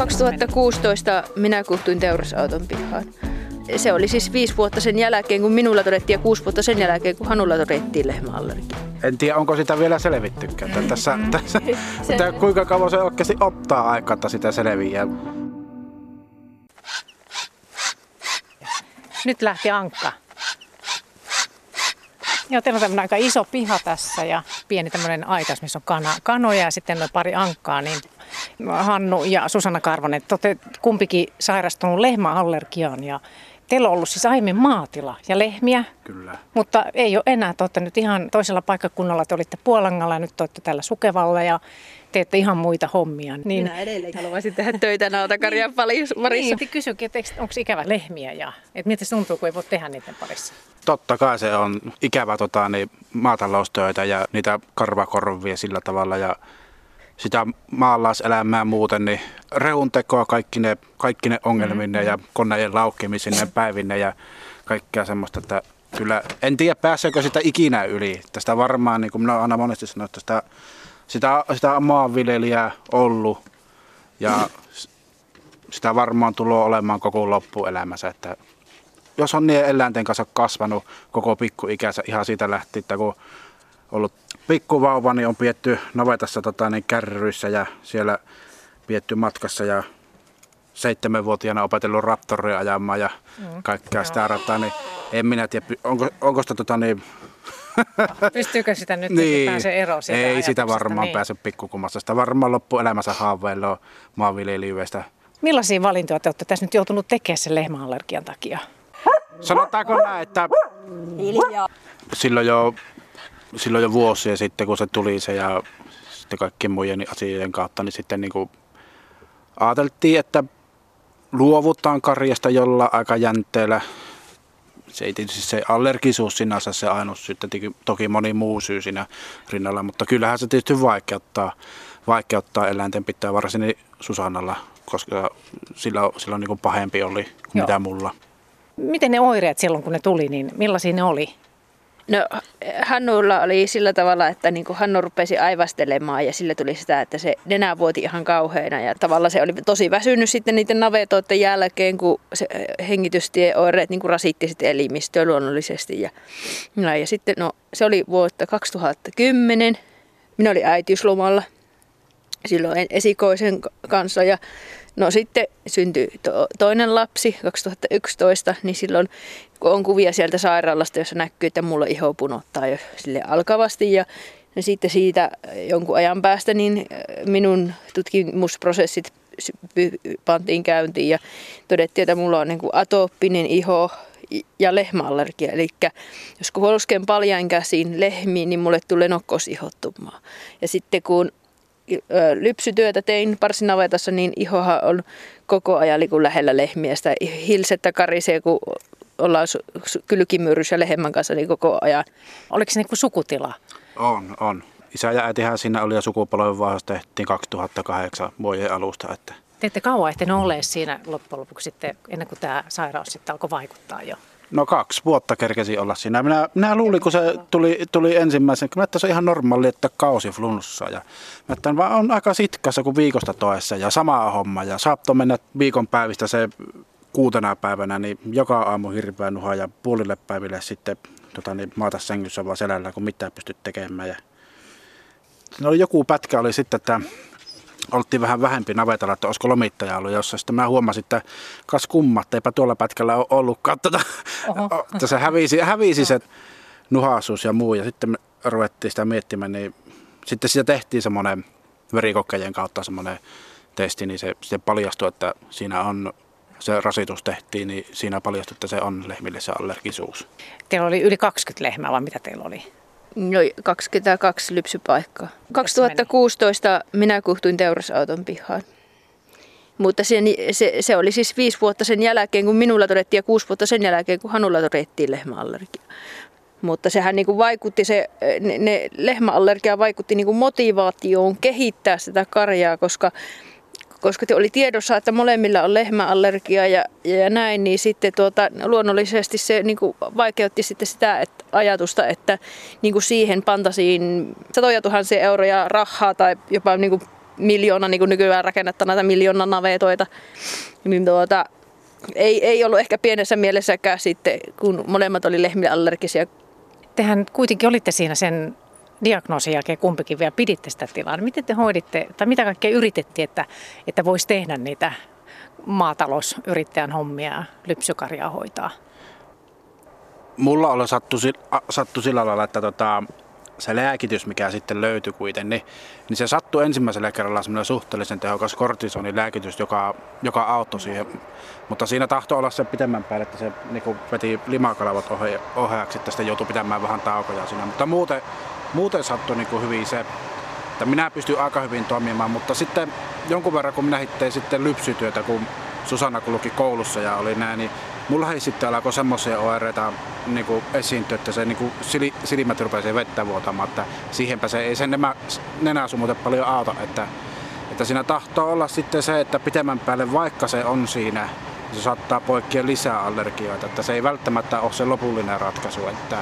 2016 minä kuhtuin teurasauton pihaan. Se oli siis viisi vuotta sen jälkeen, kun minulla todettiin, ja kuusi vuotta sen jälkeen, kun Hanulla todettiin lehmäallergia. En tiedä, onko sitä vielä selvittykään. Mm. Tässä, tässä, se... Että kuinka kauan se oikeasti ottaa aikaa, että sitä selviää. Nyt lähti ankka. Joo, teillä on tämmöinen aika iso piha tässä ja pieni tämmöinen aitas, missä on kana, kanoja ja sitten on pari ankkaa. Niin Hannu ja Susanna Karvonen, te olette kumpikin sairastunut lehmäallergiaan ja teillä on ollut siis aiemmin maatila ja lehmiä. Kyllä. Mutta ei ole enää, te olette nyt ihan toisella paikkakunnalla, te olitte Puolangalla ja nyt te olette täällä Sukevalla ja teette ihan muita hommia. Niin... Minä edelleen haluaisin tehdä töitä nautakarjan parissa. Niin, kysynkin, että onko ikävä lehmiä ja että miltä se tuntuu, kun ei voi tehdä niiden parissa? Totta kai se on ikävä tota, niin, maataloustöitä ja niitä karvakorvia sillä tavalla ja sitä maalaiselämää muuten, niin reuntekoa kaikki ne, kaikki ne ongelminne mm-hmm. ja koneiden laukkimisine päivinne ja kaikkea semmoista, että kyllä en tiedä pääseekö sitä ikinä yli. Tästä varmaan, niin kuin minä aina monesti sanoin, että sitä, sitä, sitä maanviljelijää ollut ja sitä varmaan tulee olemaan koko loppuelämänsä, että jos on niin eläinten kanssa kasvanut koko pikkuikänsä ihan siitä lähti, että kun ollut pikkuvauva, niin on pietty navetassa tota, niin kärryissä ja siellä pietty matkassa ja seitsemänvuotiaana opetellut raptoria ajamaan ja mm, kaikkea sitä rataa, niin en minä tiedä, onko, onko sitä tota niin... Pystyykö sitä nyt niin, pääse eroon siitä Ei sitä varmaan niin. pääse pikkukummasta. Sitä varmaan loppuelämänsä haaveilla maanviljelijöistä. Millaisia valintoja te olette tässä nyt joutunut tekemään sen lehmäallergian takia? Sanotaanko näin, että silloin jo, silloin jo vuosia sitten, kun se tuli se ja sitten kaikkien muiden asioiden kautta, niin sitten niin kuin ajateltiin, että luovutaan karjasta jolla aika jänteellä. Se ei tietysti se allergisuus sinänsä se ainut sitten toki moni muu syy siinä rinnalla, mutta kyllähän se tietysti vaikeuttaa, vaikeuttaa eläinten pitää varsin Susannalla, koska sillä, sillä on niin pahempi oli kuin Joo. mitä mulla. Miten ne oireet silloin, kun ne tuli, niin millaisia ne oli? No Hannulla oli sillä tavalla, että niin Hannu rupesi aivastelemaan ja sillä tuli sitä, että se nenä vuoti ihan kauheena. Ja tavallaan se oli tosi väsynyt sitten niiden navetoiden jälkeen, kun se hengitystieoireet niin rasitti sitten elimistöä luonnollisesti. Ja, no, ja sitten no, se oli vuotta 2010. Minä olin äitiyslomalla silloin esikoisen kanssa ja No sitten syntyi to- toinen lapsi 2011, niin silloin kun on kuvia sieltä sairaalasta, jossa näkyy, että mulla iho punottaa jo sille alkavasti ja ja sitten siitä jonkun ajan päästä niin äh, minun tutkimusprosessit pantiin käyntiin ja todettiin, että mulla on niin kuin atooppinen iho ja lehmäallergia. Eli jos kun paljain käsiin lehmiin, niin mulle tulee nokkosihottumaa. Ja sitten kun lypsytyötä tein parsinavetassa, niin ihohan on koko ajan niin lähellä lehmiä. Sitä hilsettä karisee, kun ollaan kylkimyyrys ja lehmän kanssa niin koko ajan. Oliko se niin kuin sukutila? On, on. Isä ja äitihän siinä oli jo sukupolven vaihdos tehtiin 2008 vuoden alusta. Että. Te ette kauan ehtineet ole siinä loppujen lopuksi sitten, ennen kuin tämä sairaus sitten alkoi vaikuttaa jo? No kaksi vuotta kerkesi olla siinä. Minä, minä luulin, kun se tuli, tuli ensimmäisen, että se on ihan normaali, että kausi flunssa. Ja että vaan on aika sitkassa kuin viikosta toessa ja sama homma. Ja saattoi mennä viikon päivistä se kuutena päivänä, niin joka aamu hirveä nuha ja puolille päiville sitten tota, niin maata sängyssä vaan selällä, kun mitään pysty tekemään. Ja no, joku pätkä oli sitten, että oltiin vähän vähempi navetalla, että olisiko lomittaja ollut jossa. Sitten mä huomasin, että kas kummat, eipä tuolla pätkällä ole ollutkaan. Tota, että se hävisi, hävisi se nuhaisuus ja muu. Ja sitten me ruvettiin sitä miettimään, niin sitten sitä tehtiin semmoinen verikokeiden kautta semmoinen testi, niin se, se paljastui, että siinä on se rasitus tehtiin, niin siinä paljastui, että se on lehmille se allergisuus. Teillä oli yli 20 lehmää, vai mitä teillä oli? No 22 lypsypaikkaa. 2016 minä kuhtuin teurasauton pihaan. Mutta se, se, se, oli siis viisi vuotta sen jälkeen, kun minulla todettiin ja kuusi vuotta sen jälkeen, kun Hanulla todettiin lehmäallergia. Mutta sehän niin kuin vaikutti, se, ne, ne lehmäallergia vaikutti niin kuin motivaatioon kehittää sitä karjaa, koska koska te oli tiedossa, että molemmilla on lehmäallergia ja, ja näin, niin sitten tuota, luonnollisesti se niin kuin vaikeutti sitten sitä että ajatusta, että niin kuin siihen pantasiin satoja tuhansia euroja rahaa tai jopa niin kuin miljoona, niin kuin nykyään rakennetta näitä miljoona navetoita. Niin tuota, ei, ei ollut ehkä pienessä mielessäkään sitten, kun molemmat oli lehmille allergisia. Tehän kuitenkin olitte siinä sen diagnoosin jälkeen kumpikin vielä piditte sitä tilaa. Niin miten te hoiditte, tai mitä kaikkea yritettiin, että, että voisi tehdä niitä maatalousyrittäjän hommia, lypsykarjaa hoitaa? Mulla oli sattu, sattu sillä lailla, että tota, se lääkitys, mikä sitten löytyi kuitenkin, niin, niin se sattui ensimmäisellä kerralla semmoinen suhteellisen tehokas kortisonilääkitys, joka, joka auttoi siihen. Mutta siinä tahtoi olla se pitemmän päälle, että se niin veti limakalavat ohjaaksi, että sitten joutui pitämään vähän taukoja siinä. Mutta muuten, muuten sattui niin hyvin se, että minä pystyn aika hyvin toimimaan, mutta sitten jonkun verran kun minä tein sitten lypsytyötä, kun Susanna kulki koulussa ja oli näin, niin mulla ei sitten alkoi semmoisia oireita niin esiintyä, että se niin sil, silmät rupesi vettä vuotamaan, että siihenpä se ei sen nenä, nenäsumuute paljon auta, että, että siinä tahtoo olla sitten se, että pitemmän päälle vaikka se on siinä, se saattaa poikkia lisää allergioita, että se ei välttämättä ole se lopullinen ratkaisu, että,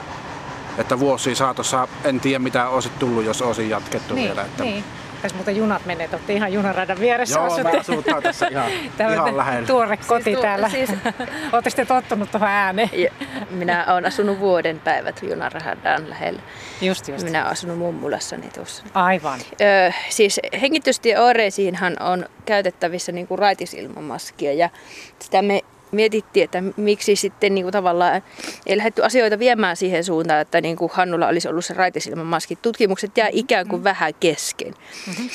että vuosi saatossa en tiedä mitä olisi tullut, jos olisi jatkettu niin, vielä. Että, niin. Tässä muuten junat menee, olette ihan junaradan vieressä. Joo, asutte. mä asun tässä ihan, ihan lähellä. Tuore koti siis tu- täällä. Siis... Oletteko te tottunut tuohon ääneen? Ja, minä olen asunut vuoden päivät junaradan lähellä. Just, just. Minä olen asunut mummulassani tuossa. Aivan. Ö, siis hengitystieoireisiinhan on käytettävissä niin kuin raitisilmamaskia ja sitä me mietittiin, että miksi sitten niin kuin tavallaan ei lähdetty asioita viemään siihen suuntaan, että niin kuin Hannulla olisi ollut se raitisilmamaski. Tutkimukset jää ikään kuin vähän kesken. Mm-hmm.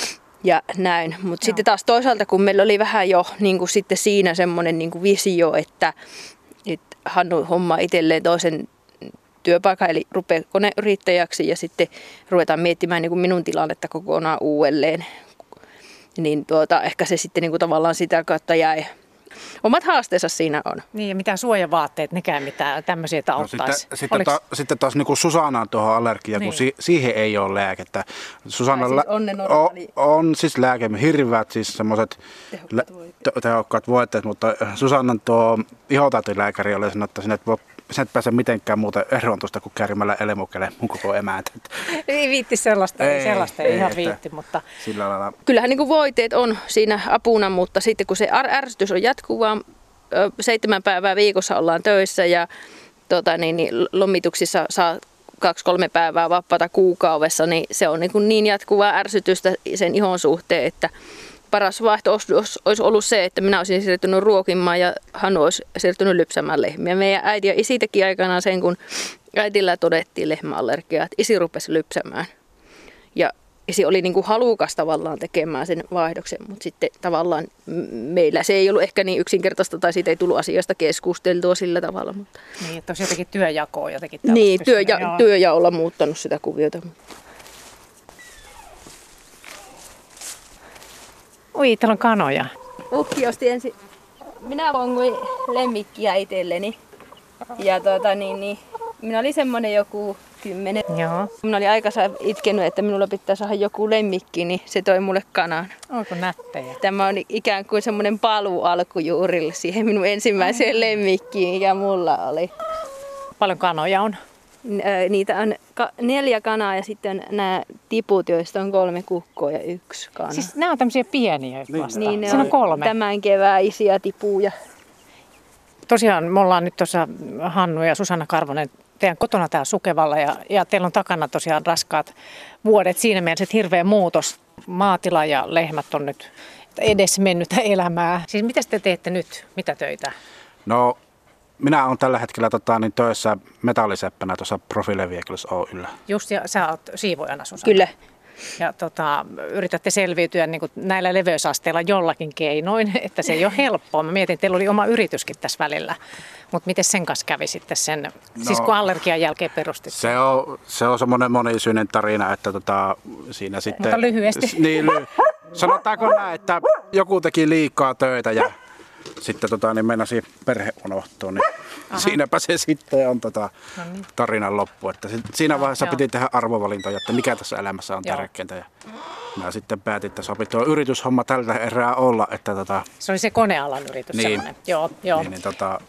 Ja näin. Mutta sitten taas toisaalta, kun meillä oli vähän jo niin kuin sitten siinä semmoinen niin kuin visio, että, että Hannu homma itselleen toisen työpaikan, eli rupeaa koneyrittäjäksi ja sitten ruvetaan miettimään niin kuin minun tilannetta kokonaan uudelleen. Niin tuota, ehkä se sitten niin kuin tavallaan sitä kautta jäi omat haasteensa siinä on. Niin ja mitään suojavaatteet, nekään mitään tämmöisiä, että auttaisi. No, sitten, sitten, ta, sitten taas niin kuin Susanaan tuohon allergiaan, niin. kun si, siihen ei ole lääkettä. Susanna siis on, on siis lääke, hirveät siis semmoiset tehokkaat, lä- tehokkaat voitteet, mutta Susannan tuo ihotautilääkäri oli sanonut, että sinne voi sä et pääse mitenkään muuta eroon tuosta kuin käärimällä elemukelle mun koko emäntä. Ei viitti sellaista, ei, sellaista ei, ihan viitti, mutta... Sillä lailla. Kyllähän niin kuin voiteet on siinä apuna, mutta sitten kun se ärsytys on jatkuvaa, seitsemän päivää viikossa ollaan töissä ja tota, niin, niin, lomituksissa saa kaksi-kolme päivää vapaata kuukaudessa, niin se on niin, kuin niin jatkuvaa ärsytystä sen ihon suhteen, että paras vaihtoehto olisi ollut se, että minä olisin siirtynyt ruokimaan ja hän olisi siirtynyt lypsämään lehmiä. Meidän äiti ja isi teki aikanaan sen, kun äitillä todettiin lehmäallergia, että isi rupesi lypsämään. Ja isi oli niin kuin halukas tavallaan tekemään sen vaihdoksen, mutta sitten tavallaan meillä se ei ollut ehkä niin yksinkertaista tai siitä ei tullut asiasta keskusteltua sillä tavalla. Mutta... Niin, että olisi jotenkin työjakoa jotenkin. Niin, työja, työjaolla muuttanut sitä kuviota. Ui, täällä on kanoja. Ukki osti ensin. Minä vonguin lemmikkiä itselleni. Ja tuota, niin, niin, minä olin semmonen joku kymmenen. Joo. Minä olin aika itkenyt, että minulla pitää saada joku lemmikki, niin se toi mulle kanan. Onko nättejä? Tämä on ikään kuin semmoinen paluu alkujuurille siihen minun ensimmäiseen lemmikkiin, mikä mulla oli. Paljon kanoja on? Niitä on neljä kanaa ja sitten nämä tiput, joista on kolme kukkoa ja yksi kana. Siis nämä on tämmöisiä pieniä niin. vasta. Niin, Siinä on kolme. Tämän keväisiä tipuja. Tosiaan me ollaan nyt tuossa Hannu ja Susanna Karvonen teidän kotona täällä Sukevalla ja, ja teillä on takana tosiaan raskaat vuodet siinä mielessä, että hirveä muutos. Maatila ja lehmät on nyt edes mennyt elämää. Siis mitä te teette nyt? Mitä töitä? No minä olen tällä hetkellä tota, niin töissä metalliseppänä tuossa Profileviekels Oyllä. Just ja sä oot siivoajana Susanna. Kyllä. Ja tota, yritätte selviytyä niin näillä leveysasteilla jollakin keinoin, että se ei ole helppoa. Mä mietin, että teillä oli oma yrityskin tässä välillä. Mutta miten sen kanssa kävi sitten sen, no, siis kun allergian jälkeen perustit? Se on, se on semmoinen monisyinen tarina, että tota, siinä sitten... Mutta lyhyesti. Niin, ly, sanotaanko näin, että joku teki liikaa töitä ja sitten tota, niin meinasi perhe unohtua, niin Aha. siinäpä se sitten on tota, no niin. tarinan loppu. Että siinä vaiheessa Joo. piti tehdä arvovalintoja, että mikä tässä elämässä on Joo. tärkeintä. Ja mä sitten päätin, että sopii tuo yrityshomma tältä erää olla. Että tota, se oli se konealan yritys niin, Joo, jo. Niin, niin tota,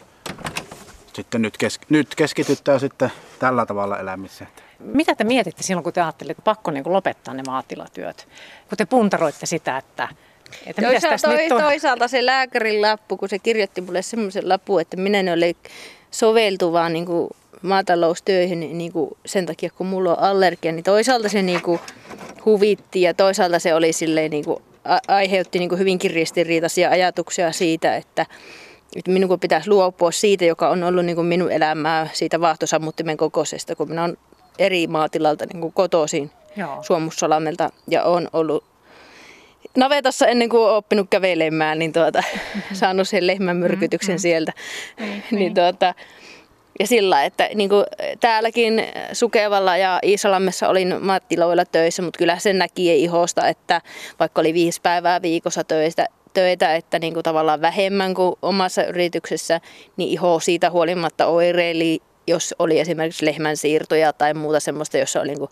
sitten nyt, kes, nyt keskitytään sitten tällä tavalla elämiseen. Mitä te mietitte silloin, kun te ajattelitte, että pakko niin kuin lopettaa ne maatilatyöt? Kun te puntaroitte sitä, että, että toisaalta, toi, toisaalta se lääkärin lappu, kun se kirjoitti mulle semmoisen lappu, että minä en ole soveltuvaa niin kuin maataloustöihin niin, niin kuin sen takia, kun mulla on allergia, niin toisaalta se niin kuin huvitti ja toisaalta se oli silleen niin kuin, aiheutti niin kuin hyvinkin ristiriitaisia ajatuksia siitä, että, että minun pitäisi luopua siitä, joka on ollut niin kuin minun elämää siitä vaahtosammuttimen kokoisesta, kun minä olen eri maatilalta niin kuin kotoisin Suomussalamelta ja on ollut navetassa ennen kuin olen oppinut kävelemään, niin tuota, saanut sen lehmän myrkytyksen mm-hmm. sieltä. Mm-hmm. niin tuota, ja sillä, että niin kuin täälläkin Sukevalla ja Iisalammessa olin maattiloilla töissä, mutta kyllä sen näki ihosta, että vaikka oli viisi päivää viikossa töistä, töitä, että niin kuin tavallaan vähemmän kuin omassa yrityksessä, niin iho siitä huolimatta oireili, jos oli esimerkiksi lehmän siirtoja tai muuta semmoista, jossa oli niin kuin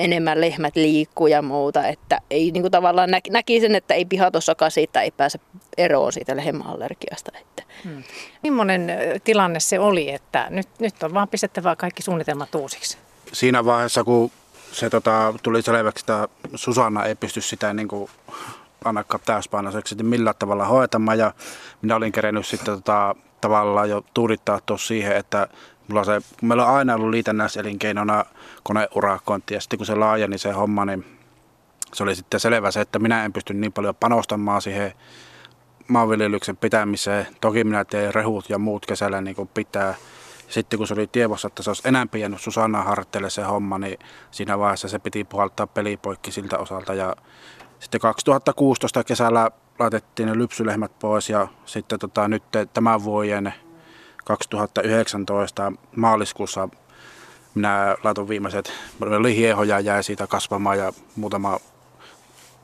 enemmän lehmät liikkuu ja muuta, että ei niin kuin tavallaan nä- näki sen, että ei pihatossakaan siitä ei pääse eroon siitä lehmäallergiasta. Että. Hmm. Millainen tilanne se oli, että nyt, nyt on vaan pistettävä kaikki suunnitelmat uusiksi? Siinä vaiheessa, kun se tota, tuli selväksi, että Susanna ei pysty sitä niin kuin ainakaan täyspainoiseksi niin millään tavalla hoitamaan ja minä olin kerennyt sitten tota, tavallaan jo tuudittaa tuossa siihen, että mulla se, meillä on aina ollut liitännäiselinkeinona koneurakointi ja sitten kun se laajeni se homma, niin se oli sitten selvä se, että minä en pysty niin paljon panostamaan siihen maanviljelyksen pitämiseen. Toki minä tein rehut ja muut kesällä niin kuin pitää. Sitten kun se oli tiedossa, että se olisi enää jäänyt Susanna harteille se homma, niin siinä vaiheessa se piti puhaltaa pelipoikki siltä osalta. Ja sitten 2016 kesällä laitettiin ne lypsylehmät pois ja sitten tota, nyt tämän vuoden 2019 maaliskuussa minä laitoin viimeiset, oli hiehoja jäi siitä kasvamaan ja muutama,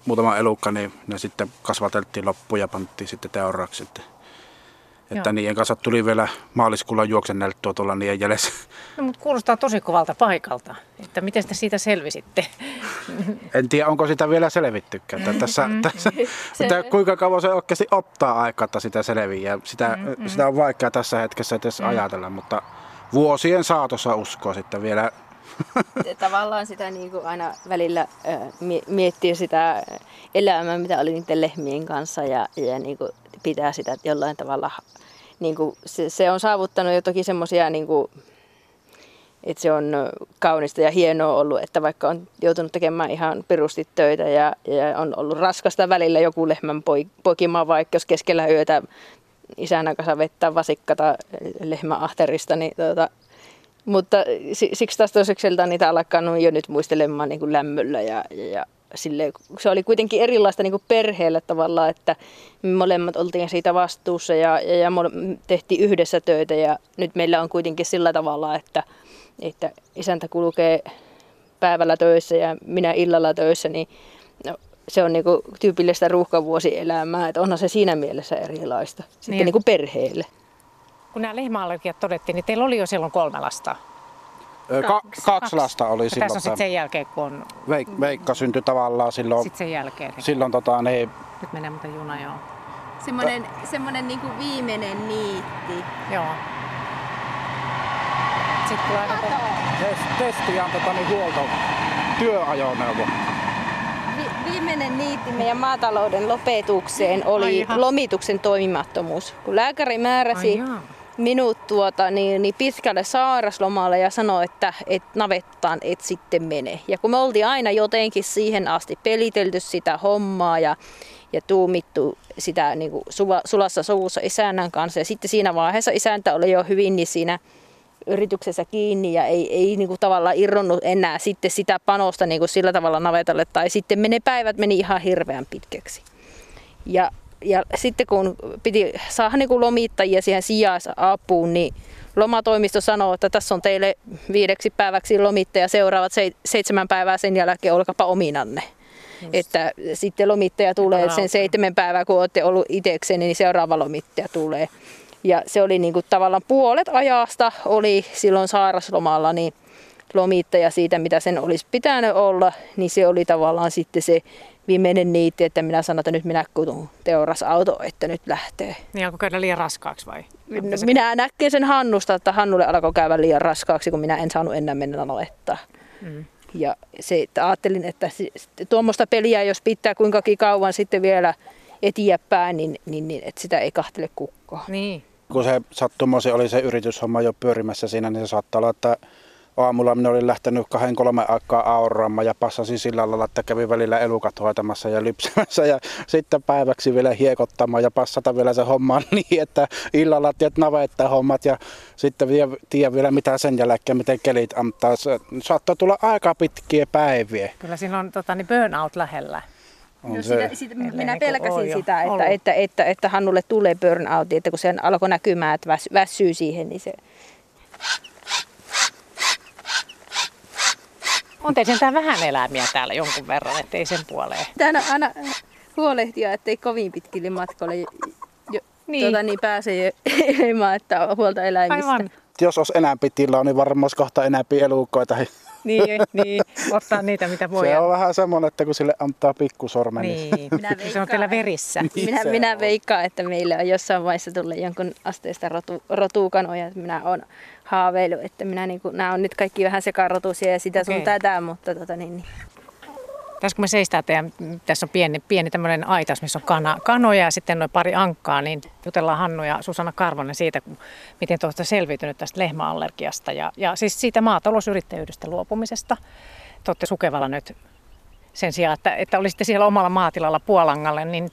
muutama elukka, niin ne sitten kasvateltiin loppuun ja panttiin sitten teoraksi. Että, että niiden kanssa tuli vielä maaliskuulla juoksenneltua tuolla niiden jäljessä. No, mutta kuulostaa tosi kovalta paikalta, että miten te siitä selvisitte? En tiedä, onko sitä vielä selvittykään. Tässä, mm-hmm. tässä, se... kuinka kauan se oikeasti ottaa aikaa, että sitä selviää. Sitä, mm-hmm. sitä on vaikea tässä hetkessä edes mm-hmm. ajatella, mutta vuosien saatossa uskoa sitten vielä. Tavallaan sitä niin kuin aina välillä miettiä sitä elämää, mitä oli niiden lehmien kanssa ja, ja niin kuin pitää sitä jollain tavalla, niin kuin se, se on saavuttanut jo toki semmoisia niin että se on kaunista ja hienoa ollut, että vaikka on joutunut tekemään ihan perusti töitä ja, ja on ollut raskasta välillä joku lehmän poikimaan, vaikka jos keskellä yötä isänä kanssa vettää vasikkata lehmäahterista, niin tuota, mutta siksi taas toisekselta niitä alkanut jo nyt muistelemaan niin kuin lämmöllä ja, ja sille, se oli kuitenkin erilaista niin kuin perheellä tavallaan, että me molemmat oltiin siitä vastuussa ja, ja, ja tehtiin yhdessä töitä ja nyt meillä on kuitenkin sillä tavalla, että, että isäntä kulkee päivällä töissä ja minä illalla töissä, niin no, se on niinku tyypillistä ruuhkavuosielämää, että onhan se siinä mielessä erilaista sitten niin. niinku perheelle. Kun nämä lehmäallergiat todettiin, niin teillä oli jo silloin kolme lasta. Ka- kaksi, kaksi lasta oli silloin. Tässä on sitten sen jälkeen, kun on... Veik- Veikka syntyi tavallaan silloin... Sitten sen jälkeen. Silloin tota, niin... Nyt menee muuten juna, joo. Semmoinen, to... semmoinen niin kuin viimeinen niitti. Joo. Sitten tulee koko... Test, testiaan tota, niin huolto, työajoneuvo. Vi- viimeinen niitti meidän maatalouden lopetukseen oli Ai lomituksen toimimattomuus. Kun lääkäri määräsi... Ai minut tuota, niin, niin pitkälle sairaslomalle ja sanoi, että et navettaan et sitten mene. Ja kun me oltiin aina jotenkin siihen asti pelitelty sitä hommaa ja, ja tuumittu sitä niin kuin sulassa sovussa isännän kanssa. Ja sitten siinä vaiheessa isäntä oli jo hyvin niin siinä yrityksessä kiinni ja ei, ei niin kuin tavallaan irronnut enää sitten sitä panosta niin kuin sillä tavalla navetalle. Tai sitten meni päivät meni ihan hirveän pitkäksi. Ja ja sitten kun piti saada niin kuin lomittajia siihen sijaisapuun, niin lomatoimisto sanoo, että tässä on teille viideksi päiväksi lomittaja seuraavat seitsemän päivää sen jälkeen, olkapa ominanne. Just. Että sitten lomittaja tulee sen seitsemän päivää, kun olette ollut itsekseen, niin seuraava lomittaja tulee. Ja se oli niin kuin tavallaan puolet ajasta oli silloin sairaslomalla niin lomittaja siitä, mitä sen olisi pitänyt olla, niin se oli tavallaan sitten se viimeinen niitti, että minä sanon, että nyt minä kutun teurasauto, että nyt lähtee. Niin onko käydä liian raskaaksi vai? Minä näkeen sen Hannusta, että Hannulle alkoi käydä liian raskaaksi, kun minä en saanut enää mennä navettaan. Mm. Ja se, että ajattelin, että tuommoista peliä, jos pitää kuinkakin kauan sitten vielä eteenpäin, niin, niin, niin että sitä ei kahtele kukkaa. Niin. Kun se sattumosi oli se yrityshomma jo pyörimässä siinä, niin se saattaa olla, että aamulla minä olin lähtenyt kahden kolme aikaa auraamaan ja passasin sillä lailla, että kävin välillä elukat hoitamassa ja lypsämässä ja sitten päiväksi vielä hiekottamaan ja passata vielä se homma niin, että illalla tiedät navetta hommat ja sitten vielä, tiedä vielä mitä sen jälkeen, miten kelit antaa. Se saattaa tulla aika pitkiä päiviä. Kyllä siinä on tota, niin burnout lähellä. No sitä, sitä, minä niin pelkäsin sitä, että, että, että, että, että Hannulle tulee burnout, että kun se alkoi näkymään, että väsyy siihen, niin se On teillä sentään vähän eläimiä täällä jonkun verran, ettei sen puoleen. Täällä aina huolehtia, ettei kovin pitkille matkoille jo, niin. Tuota, niin pääse ilman, että on huolta eläimistä. Aivan. Jos olisi enämpi tilaa, niin varmaan olisi kohta enämpi elukoita. Niin, niin, ottaa niitä mitä voi. Se on vähän semmoinen, että kun sille antaa pikkusormen. Niin, niin minä veikkaan, se on teillä verissä. Niin minä, minä veikkaan, että meillä on jossain vaiheessa tullut jonkun asteista rotu, rotukanoja. Minä olen haaveilu, että minä niin kuin, nämä on nyt kaikki vähän sekarotuisia ja sitä okay. sun tätä, mutta tota niin, niin. Tässä kun me seistään tässä on pieni, pieni tämmöinen aitas, missä on kana, kanoja ja sitten noin pari ankkaa, niin jutellaan Hannu ja Susanna Karvonen siitä, miten te olette selviytynyt tästä lehmäallergiasta ja, ja siis siitä maatalousyrittäjyydestä luopumisesta. Te olette sukevalla nyt sen sijaan, että, että olisitte siellä omalla maatilalla Puolangalle, niin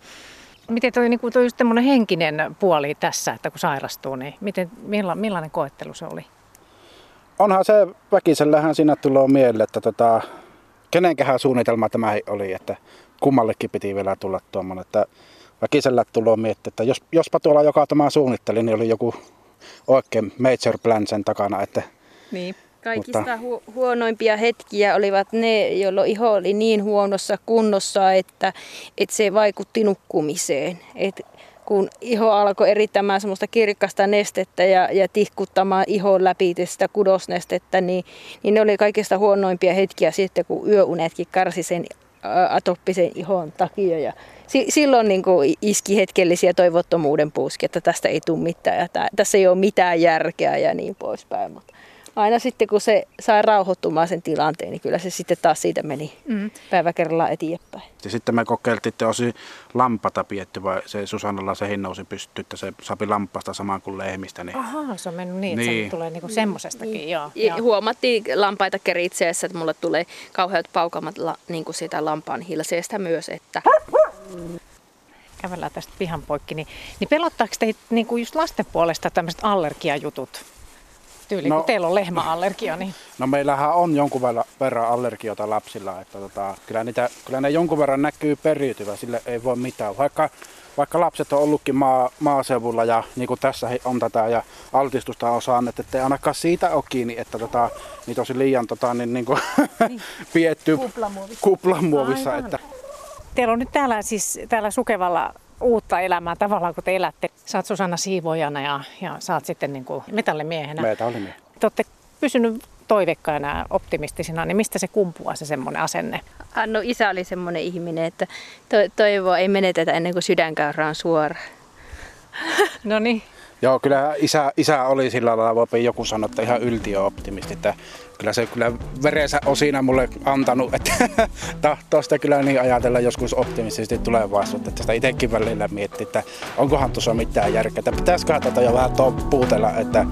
Miten tuo, niin toi just henkinen puoli tässä, että kun sairastuu, niin miten, milla, millainen koettelu se oli? Onhan se väkisellähän siinä tulee mieleen, että tota, kenenkähän suunnitelma tämä oli, että kummallekin piti vielä tulla tuommoinen, että väkisellä tulee miettiä, että jos, jospa tuolla joka tämä suunnitteli, niin oli joku oikein major plan sen takana, että niin. Kaikista Mutta... hu- huonoimpia hetkiä olivat ne, jolloin iho oli niin huonossa kunnossa, että, että se vaikutti nukkumiseen. Et kun iho alkoi erittämään semmoista kirkasta nestettä ja, ja tihkuttamaan ihon läpi sitä kudosnestettä, niin, niin ne oli kaikista huonoimpia hetkiä sitten, kun yöunetkin karsi sen atoppisen ihon takia. Ja si- silloin niin kuin iski hetkellisiä toivottomuuden puuski, että tästä ei tule mitään ja tää, tässä ei ole mitään järkeä ja niin poispäin. Mutta aina sitten kun se sai rauhoittumaan sen tilanteen, niin kyllä se sitten taas siitä meni mm. päivä kerrallaan eteenpäin. Ja sitten me kokeiltiin, että olisi lampata pietty, vai se Susannalla se nousi pystyy, että se sapi lampasta samaan kuin lehmistä. Niin... Ahaa, se on mennyt niin, että niin. se tulee niinku semmoisestakin. Niin. Joo, joo. Huomattiin lampaita keritseessä, että mulle tulee kauheat paukamat la, niin kuin sitä lampaan hilseestä myös. Että... Kävellään tästä pihan poikki, niin, niin pelottaako teitä niin kuin just lasten puolesta tämmöiset allergiajutut? Tyyli, no, kun teillä on lehmäallergia. Niin... No meillähän on jonkun verran allergiota lapsilla, että tota, kyllä, niitä, kyllä ne jonkun verran näkyy periytyvä, sille ei voi mitään. Vaikka, vaikka lapset on ollutkin maa, maaseudulla ja niin kuin tässä on tätä ja altistusta on saanut, että ei ainakaan siitä ole kiinni, että tota, niitä olisi liian tota, niin, niin kuin, niin. pietty kuplamuovissa. kuplamuovissa että. Teillä on nyt täällä, siis, täällä Sukevalla uutta elämää tavallaan, kun te elätte. Sä oot Susanna siivoojana ja, ja sä oot sitten niin kuin metallimiehenä. Metallimiehenä. Te olette pysynyt toiveikkaina ja optimistisina, niin mistä se kumpuaa se semmoinen asenne? No isä oli semmoinen ihminen, että to- toivoa ei menetetä ennen kuin sydänkäyrä on suora. no niin. Joo, kyllä isä, isä oli sillä lailla, voi joku sanoa, että ihan yltiöoptimisti, että kyllä se kyllä verensä on siinä mulle antanut, että tahtoo sitä kyllä niin ajatella joskus optimistisesti tulevaisuutta, että sitä itsekin välillä miettii, että onkohan tuossa mitään järkeä, että pitäisiköhän tätä jo vähän puutella, että